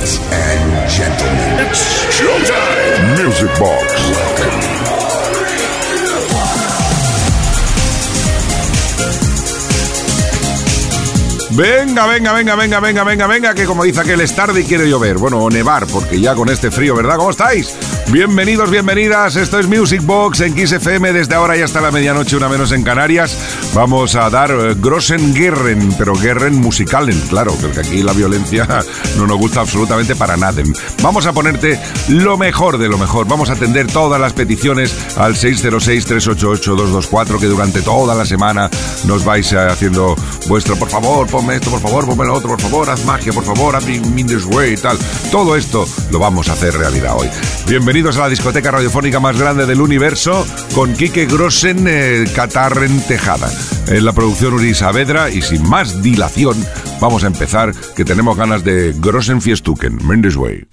And gentlemen, it's. Music Box. Venga, venga, venga, venga, venga, venga, venga, que como dice aquel es tarde y quiere llover. Bueno, o nevar, porque ya con este frío, ¿verdad? ¿Cómo estáis? Bienvenidos, bienvenidas. Esto es Music Box en Kiss FM desde ahora y hasta la medianoche, una menos en Canarias. Vamos a dar eh, Guerren, pero Guerren musicalen, claro, porque aquí la violencia no nos gusta absolutamente para nada. Vamos a ponerte lo mejor de lo mejor. Vamos a atender todas las peticiones al 606-388-224, que durante toda la semana nos vais eh, haciendo vuestro, por favor, ponme esto, por favor, ponme lo otro, por favor, haz magia, por favor, haz Minders Way y tal. Todo esto lo vamos a hacer realidad hoy. A la discoteca radiofónica más grande del universo con Quique Grossen, eh, Catarren Tejada. En la producción Uri Saavedra y sin más dilación, vamos a empezar que tenemos ganas de Grossen Fiestuken, Minders Way.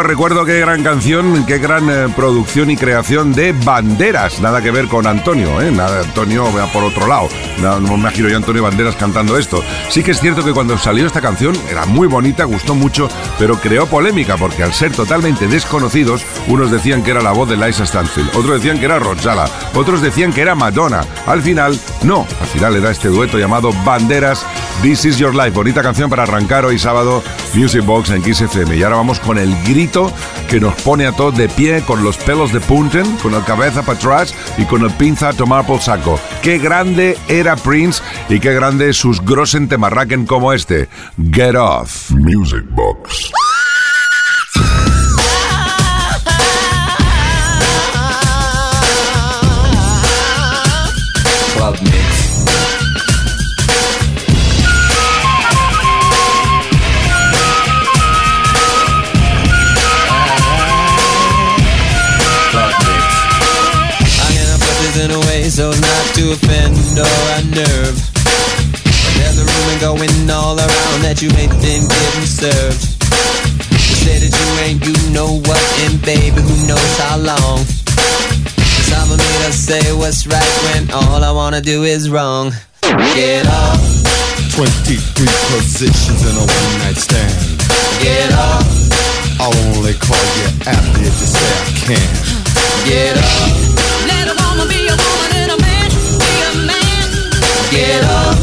Recuerdo, qué gran canción, qué gran eh, producción y creación de Banderas. Nada que ver con Antonio, ¿eh? Nada, Antonio va por otro lado. No, no me imagino yo Antonio Banderas cantando esto. Sí que es cierto que cuando salió esta canción era muy bonita, gustó mucho, pero creó polémica porque al ser totalmente desconocidos, unos decían que era la voz de Liza Stanfield, otros decían que era Rosala, otros decían que era Madonna. Al final, no, al final era este dueto llamado Banderas, This Is Your Life. Bonita canción para arrancar hoy sábado Music Box en Kiss FM. Y ahora vamos con el grito que nos pone a todos de pie con los pelos de punten, con el cabeza para atrás y con el pinza a tomar por saco. Qué grande era Prince y qué grande sus grosen temarraquen como este. Get Off. Music Box. So as not to offend unnerve. But there's a rumor going all around that you ain't been getting served. You say that you ain't, you know what, and baby, who knows how long. Some of me to say what's right when all I wanna do is wrong. Get up, 23 positions in a one night stand. get up, I'll only call you after if you say I can. get up, Let a woman be a woman get up.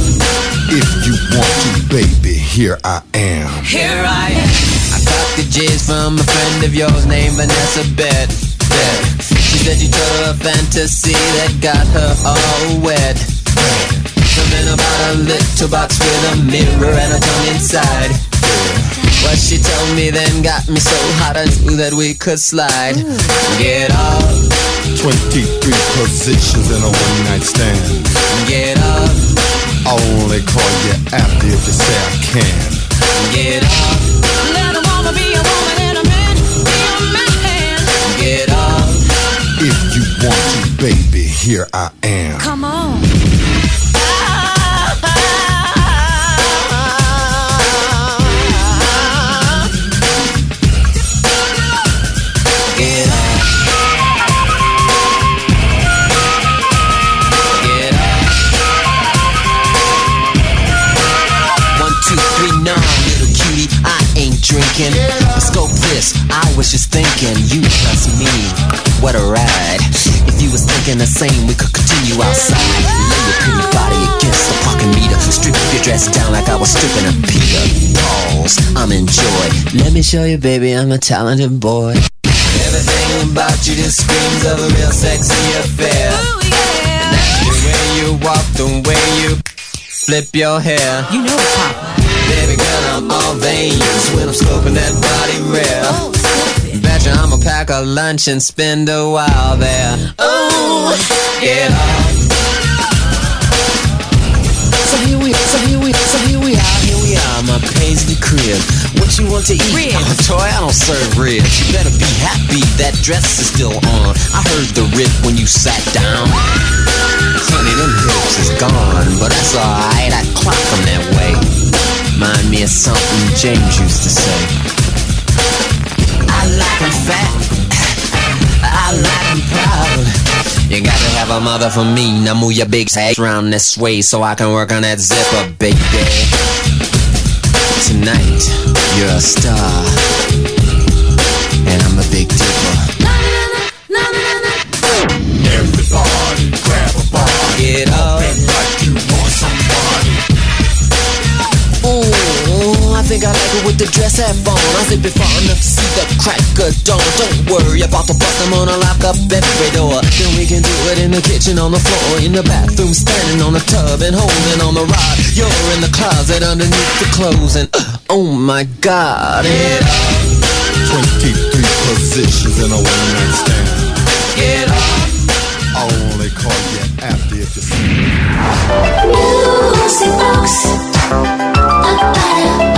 If you want to, baby, here I am. Here I am. I got the J's from a friend of yours named Vanessa Bet. Bet. She said you told her a fantasy that got her all wet. Something about a little box with a mirror and a tongue inside. What she told me then got me so hot I knew that we could slide. Get up, 23 positions in a one night stand. get up, I'll only call you after if you say I can. get up, Let a woman be a woman and a man be a man. get up. If you want to, baby, here I am. Come on. Get thinking, you plus me, what a ride. If you was thinking the same, we could continue outside. Lay your pretty body against the parking meter. Strip your dress down like I was stripping a Peter. Pause, I'm in joy. Let me show you, baby, I'm a talented boy. Everything about you just screams of a real sexy affair. Ooh, yeah. The way you walk, the way you flip your hair. You know it's hot. Baby girl, I'm all veins when I'm scoping that body rare. Oh. Betcha I'ma pack a lunch and spend a while there. Oh, Get up. So here we, so here we, so here we are, here we are, my paisley crib. What you want to eat? Ribs. Oh, toy, I don't serve ribs. You better be happy that dress is still on. I heard the rip when you sat down. Honey, them hips is gone, but that's alright. I clock them that way. Mind me of something James used to say. Fat. I like 'em proud. You gotta have a mother for me. Now move your big ass around this way so I can work on that zipper, baby. Tonight, you're a star. And I'm a big dipper. I think I like it with the dress half on. I zip it far enough to see the crack of dawn. Don't worry about the bust, I'm gonna lock up every door. Then we can do it in the kitchen, on the floor, in the bathroom, standing on the tub and holding on the rod. You're in the closet underneath the clothes, and uh, oh my god. Get up, 23 positions in a one night stand. get up. I'll only call you after if you say Music box. Music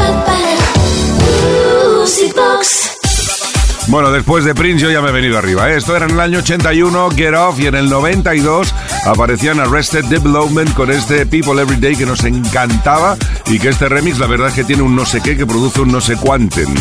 Bueno, después de Prince yo ya me he venido arriba. ¿eh? Esto era en el año 81, Get Off, y en el 92 aparecían Arrested Development con este People Every Day que nos encantaba y que este remix la verdad es que tiene un no sé qué que produce un no sé cuánten.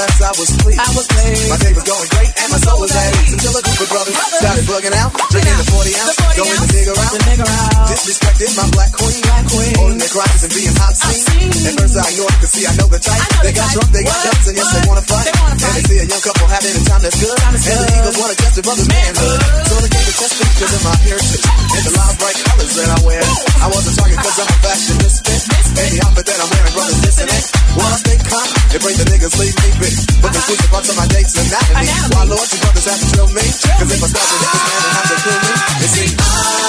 Nevertheless I was pleased. My day was going great and my soul was at ease. Until a group of brothers started bugging out, drinking the 40 ounce, going to dig around, disrespecting my black queen, holding their crotches and being hot seen. At first I ignored it, cause see I know the type. They got drunk, they got guns, and yes they wanna fight. And they see a young couple having a time that's good, and the Eagles wanna test their brother's manhood. So they came to test me because of my heritage and the loud bright colors that I wear. I wasn't talking cause I'm a fashion misfit, the outfit that I'm wearing, brothers this and that. While I stay calm, it bring the niggas leave me big. But the parts of my dates anatomy. Why Lord, you brothers have to me? Cause if I to hit this man, have to kill me. You see,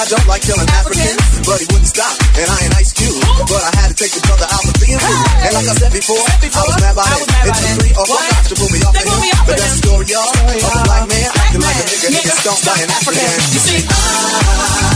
I don't like killing Africans But he wouldn't stop and I ain't Ice Cube But I had to take the brother out for being rude And like I said before, I was mad by it It took three or four cops to pull me off the hill But that's the story y'all Of a black man acting like a nigga gets stomped by an African You see I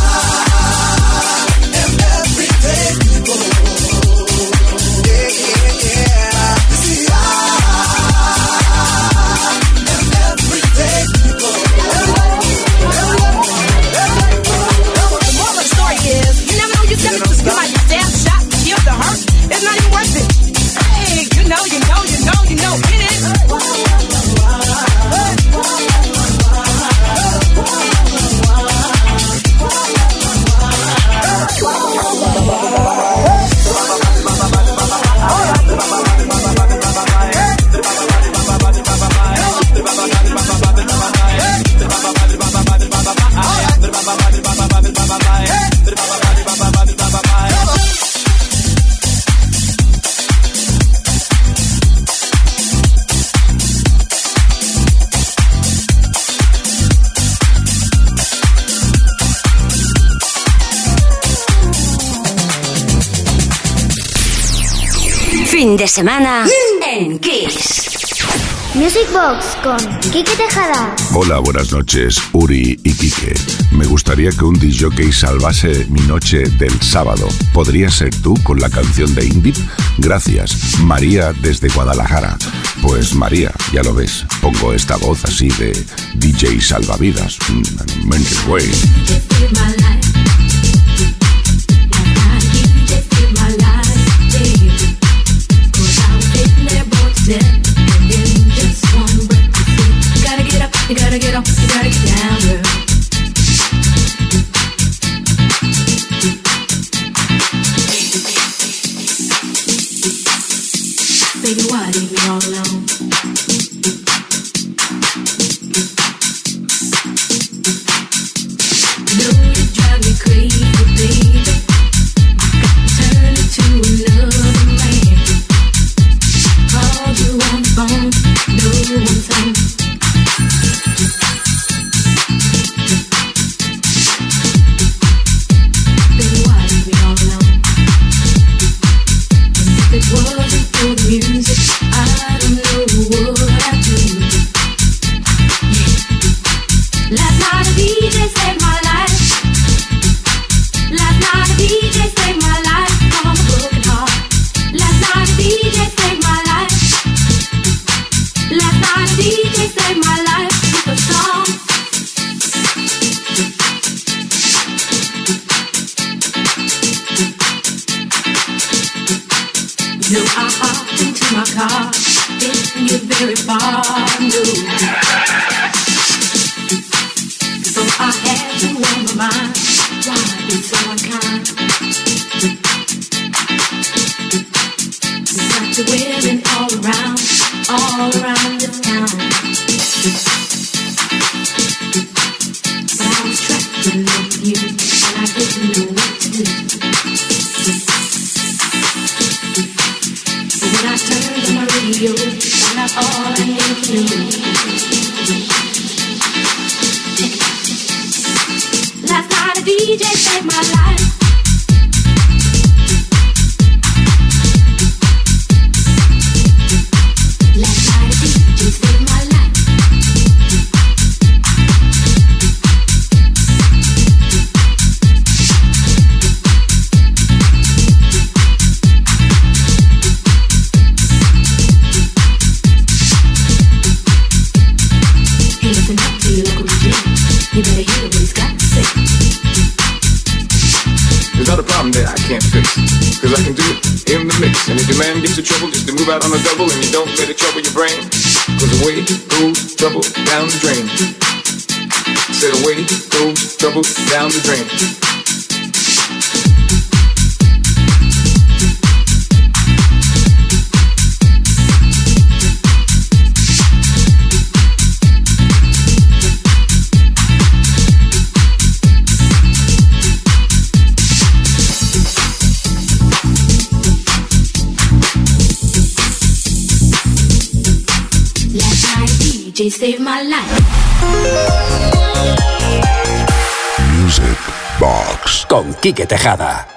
Fin de semana en Kiss. Music Box con Kike Tejada. Hola, buenas noches, Uri y Quique. Me gustaría que un disjockey salvase mi noche del sábado. ¿Podría ser tú con la canción de Indie? Gracias, María desde Guadalajara. Pues María, ya lo ves, pongo esta voz así de DJ salvavidas. Mm, Mental Way. Saved my life. Music Box. Con Quique Tejada.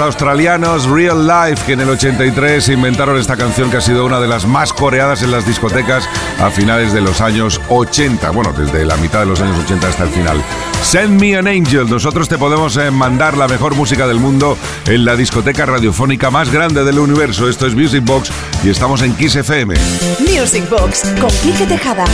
Australianos Real Life, que en el 83 inventaron esta canción que ha sido una de las más coreadas en las discotecas a finales de los años 80. Bueno, desde la mitad de los años 80 hasta el final. Send Me an Angel. Nosotros te podemos eh, mandar la mejor música del mundo en la discoteca radiofónica más grande del universo. Esto es Music Box y estamos en Kiss FM. Music Box con Quique Tejada.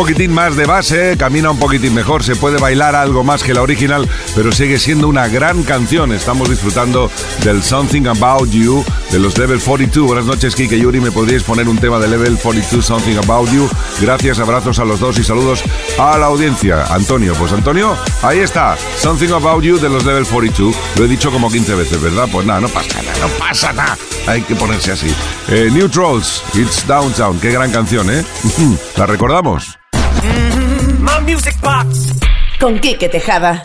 Poquitín más de base, camina un poquitín mejor, se puede bailar algo más que la original, pero sigue siendo una gran canción. Estamos disfrutando del Something About You de los Level 42. Buenas noches, Kike Yuri. ¿Me podríais poner un tema de Level 42, Something About You? Gracias, abrazos a los dos y saludos a la audiencia. Antonio, pues Antonio, ahí está. Something About You de los Level 42. Lo he dicho como 15 veces, ¿verdad? Pues nada, no pasa nada, no pasa nada. Hay que ponerse así. Eh, New It's Downtown. Qué gran canción, ¿eh? ¿La recordamos? Music Box. Con Quique Tejada.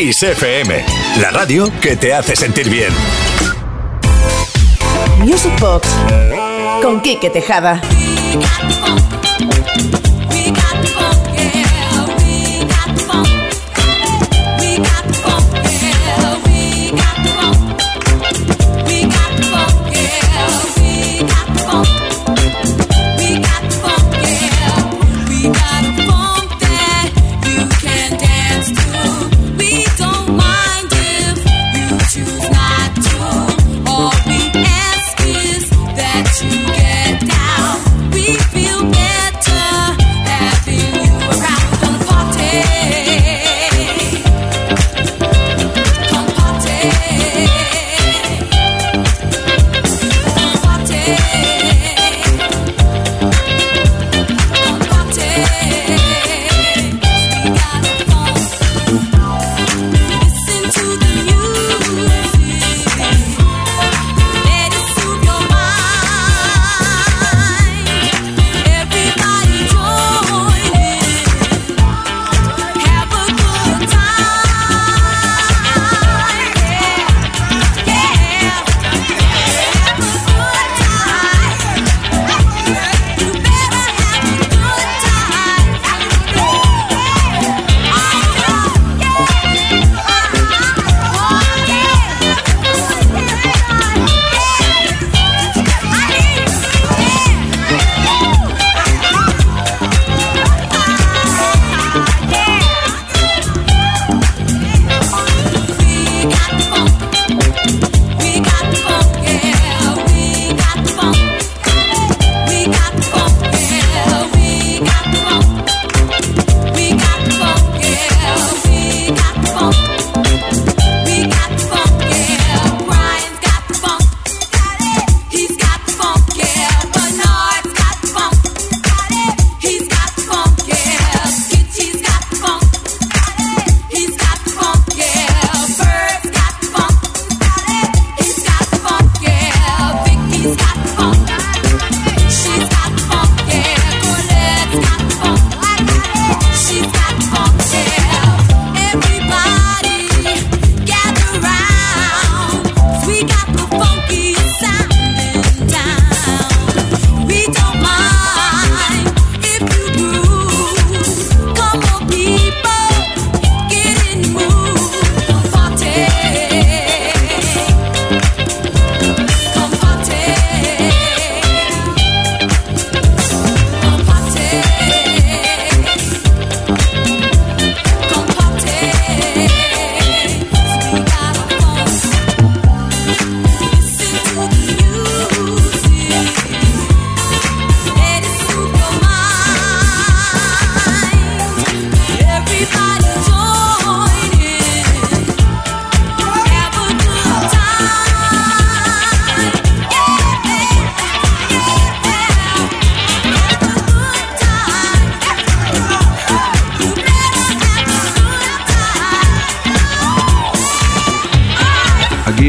Kiss FM, la radio que te hace sentir bien. Music Box. Con Quique Tejada.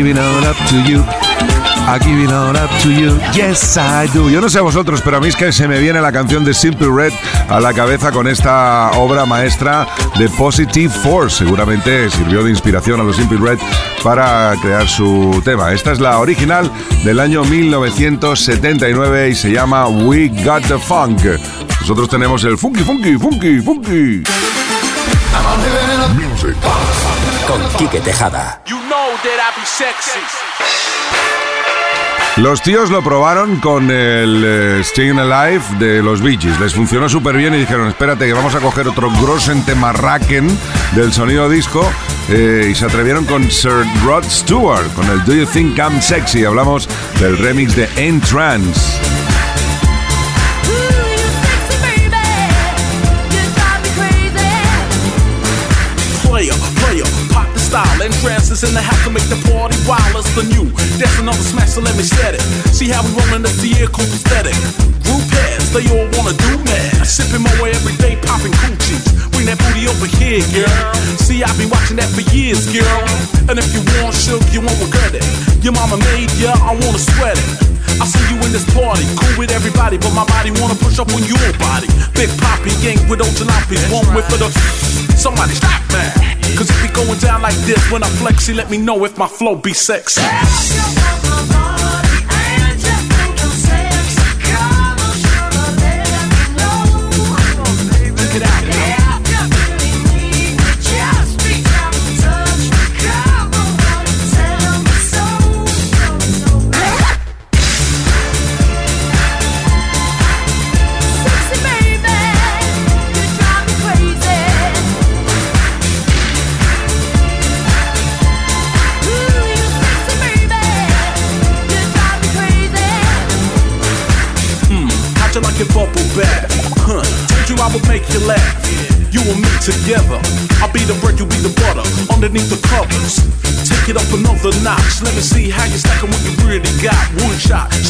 Give it all up to you. I give it all up to you. Yes, I do. Yo no sé a vosotros, pero a mí es que se me viene la canción de Simple Red a la cabeza con esta obra maestra de Positive Force. Seguramente sirvió de inspiración a los Simple Red para crear su tema. Esta es la original del año 1979 y se llama We Got the Funk. Nosotros tenemos el funky, funky, funky, funky. Music con Quique Tejada. Los tíos lo probaron con el eh, Staying Alive de los Bee Gees. Les funcionó súper bien y dijeron, espérate que vamos a coger otro grossen temarraken del sonido disco eh, y se atrevieron con Sir Rod Stewart, con el Do You Think I'm Sexy. Hablamos del remix de Entrance. Style. Entrances in the house to make the party wild as the new. That's another smash, so let me set it. See how we rollin' up the air, cool aesthetic. Group heads, they all wanna do mad. Sipping my way every day, popping coochies. Bring that booty over here, girl. See, I've been watching that for years, girl. And if you want shook, you won't regret it. Your mama made ya, I wanna sweat it. I see you in this party, cool with everybody, but my body wanna push up on your body. Big Poppy, gang with Ojalapi's, one whip for the. Somebody stop that. Cause if we going down like this, when I flexy, let me know if my flow be sexy.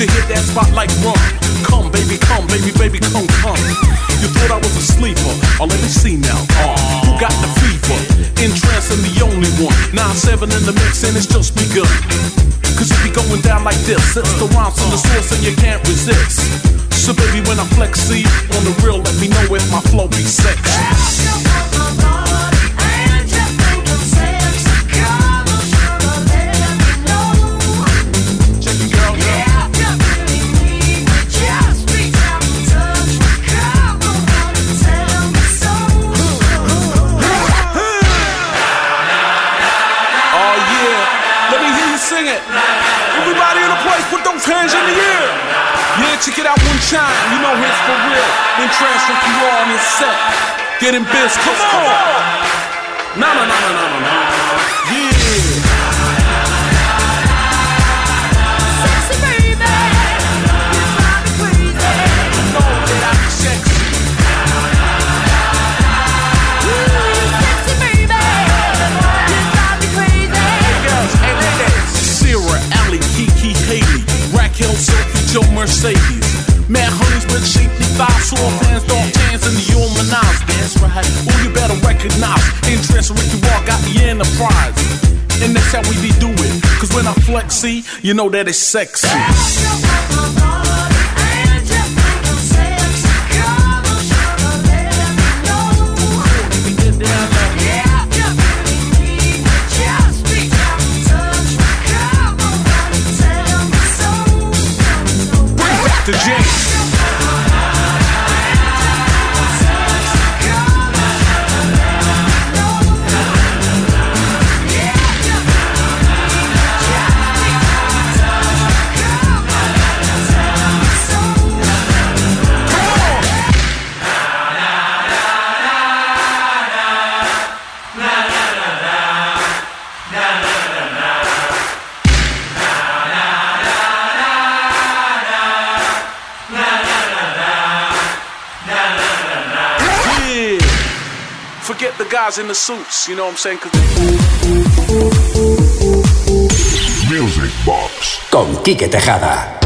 Should hit that spot like rum. Come, baby, come, baby, baby, come, come. You thought I was a sleeper. Oh, let me see now. Uh, who got the fever? Entrance and the only one. 9-7 in the mix and it's just begun. Cause we going down like this, it's the rhymes from the source and you can't resist. Mercedes. Mad honeys with thighs, soft hands, dog hands, and the humanize. That's right. Oh, you better recognize. Interest Ricky Walk got the enterprise. And that's how we be doing. Cause when I flex, see, you know that it's sexy. Guys in the suits, you know what I'm saying? 'Cause Music Box. Con Quique Tejada.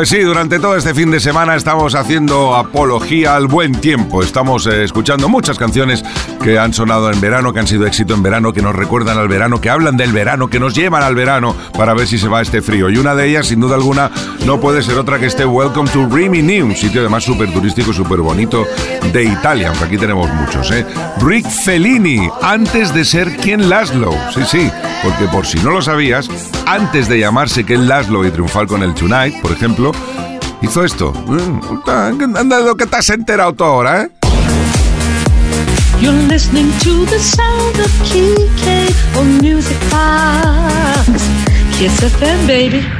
Pues sí, durante todo este fin de semana estamos haciendo apología al buen tiempo. Estamos eh, escuchando muchas canciones que han sonado en verano, que han sido éxito en verano, que nos recuerdan al verano, que hablan del verano, que nos llevan al verano para ver si se va este frío. Y una de ellas, sin duda alguna, no puede ser otra que este Welcome to Rimini, un sitio además súper turístico, súper bonito de Italia, aunque aquí tenemos muchos, ¿eh? Rick Fellini, antes de ser Ken Laszlo. Sí, sí, porque por si no lo sabías, antes de llamarse Ken Laszlo y triunfar con el Tonight, por ejemplo, hizo esto. Mm, Anda, lo que enterado tú ahora, ¿eh? You're Music. Kiss FM, baby.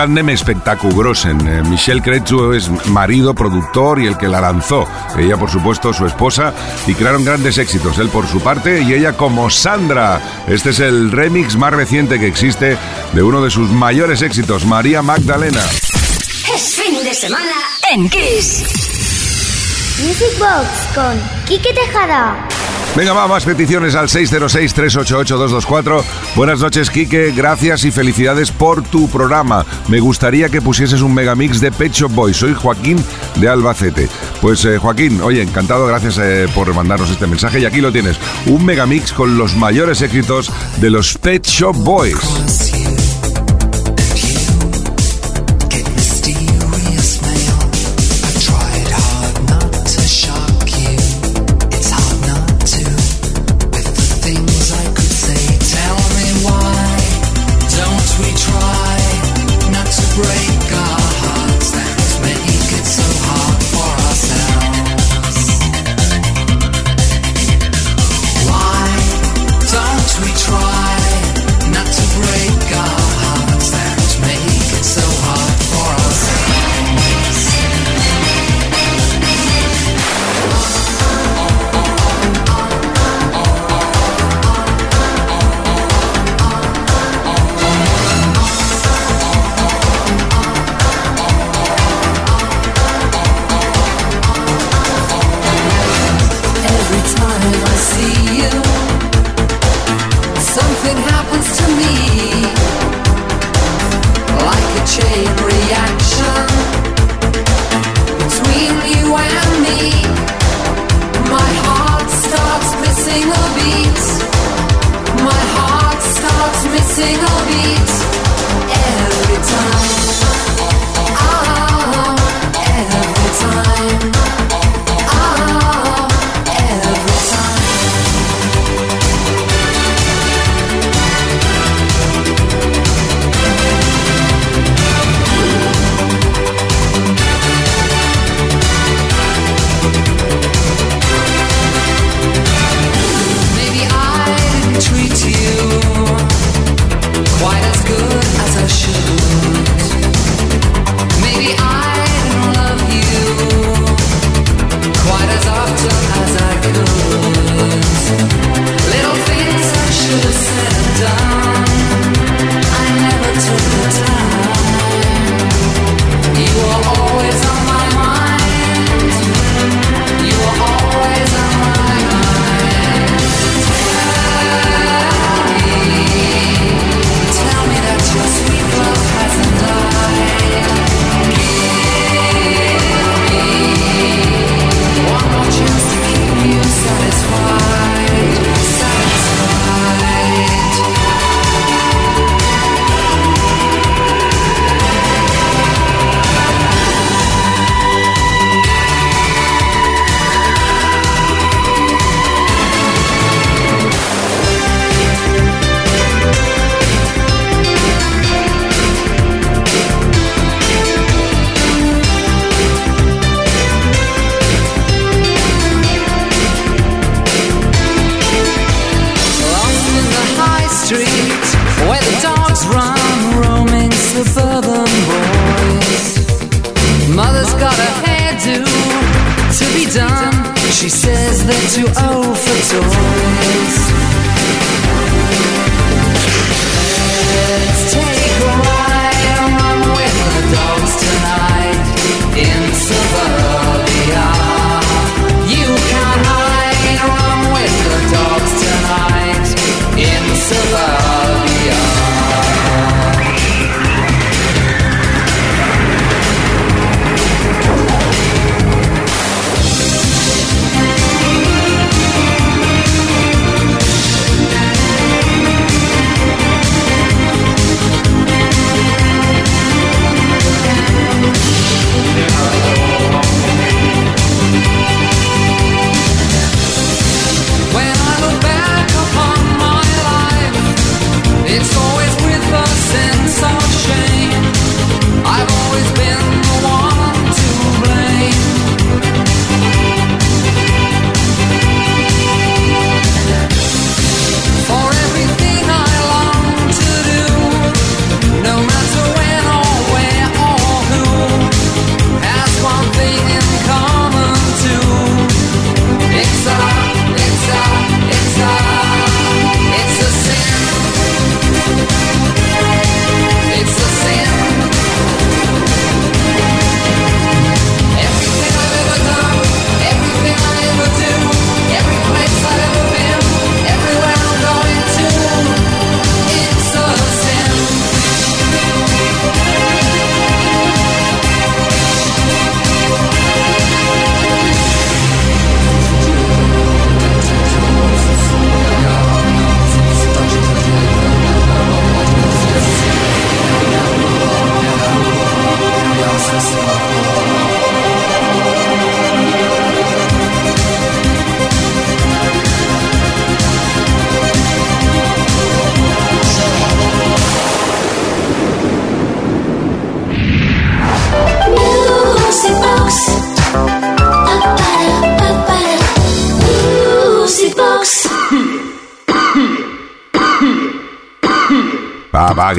Tándem espectaculosen. Eh, Michel Cretu es marido, productor y el que la lanzó. Ella, por supuesto, su esposa, y crearon grandes éxitos. Él por su parte y ella como Sandra. Este es el remix más reciente que existe de uno de sus mayores éxitos, María Magdalena. Es fin de semana en Kiss. Music Box con Quique Tejada. Venga, va, más peticiones al 606-388-224. Buenas noches, Quique. Gracias y felicidades por tu programa. Me gustaría que pusieses un megamix de Pet Shop Boys. Soy Joaquín de Albacete. Pues, eh, Joaquín, oye, encantado. Gracias eh, por mandarnos este mensaje. Y aquí lo tienes. Un megamix con los mayores éxitos de los Pet Shop Boys. Reaction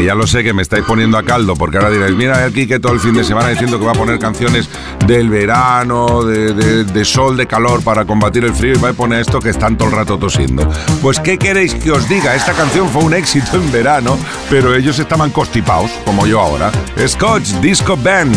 ya lo sé que me estáis poniendo a caldo, porque ahora diréis, mira el Quique todo el fin de semana diciendo que va a poner canciones del verano, de, de, de sol, de calor para combatir el frío y va a poner esto que están todo el rato tosiendo. Pues ¿qué queréis que os diga? Esta canción fue un éxito en verano, pero ellos estaban constipados, como yo ahora. Scotch Disco Band.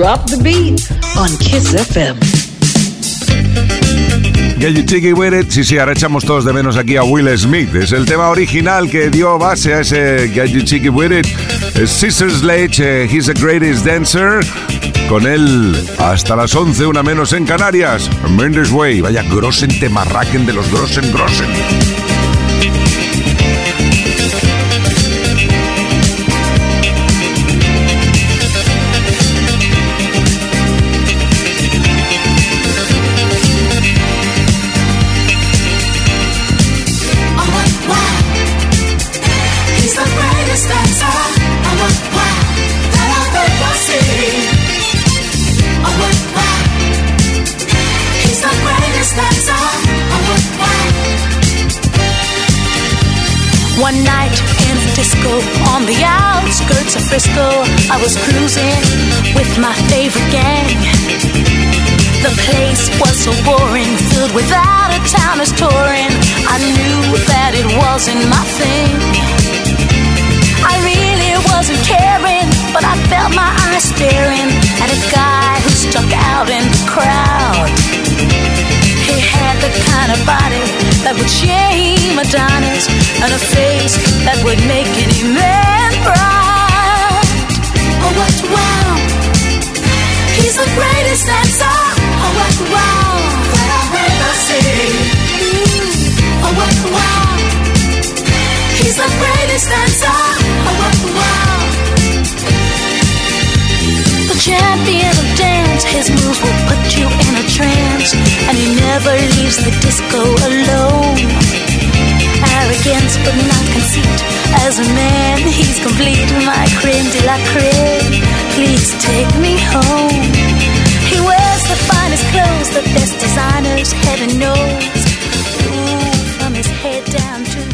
Drop the beat on Kiss FM. Get you chicky with it. Sí, sí, ahora echamos todos de menos aquí a Will Smith. Es el tema original que dio base a ese Get you chicky with it. Sister Sledge, eh, He's the Greatest Dancer. Con él hasta las 11, una menos en Canarias. Mendes Way, vaya Grossen Temarraken de los Grossen Grossen. dancing with my favorite gang. The place was so boring, filled without a town as touring. I knew that it wasn't my thing. I really wasn't caring, but I felt my eyes staring at a guy who stuck out in the crowd. He had the kind of body that would shame Adonis and a face that would make any man. His moves will put you in a trance, and he never leaves the disco alone. Arrogance but not conceit. As a man, he's complete. My creme de la creme, please take me home. He wears the finest clothes, the best designers, heaven knows. Ooh, from his head down to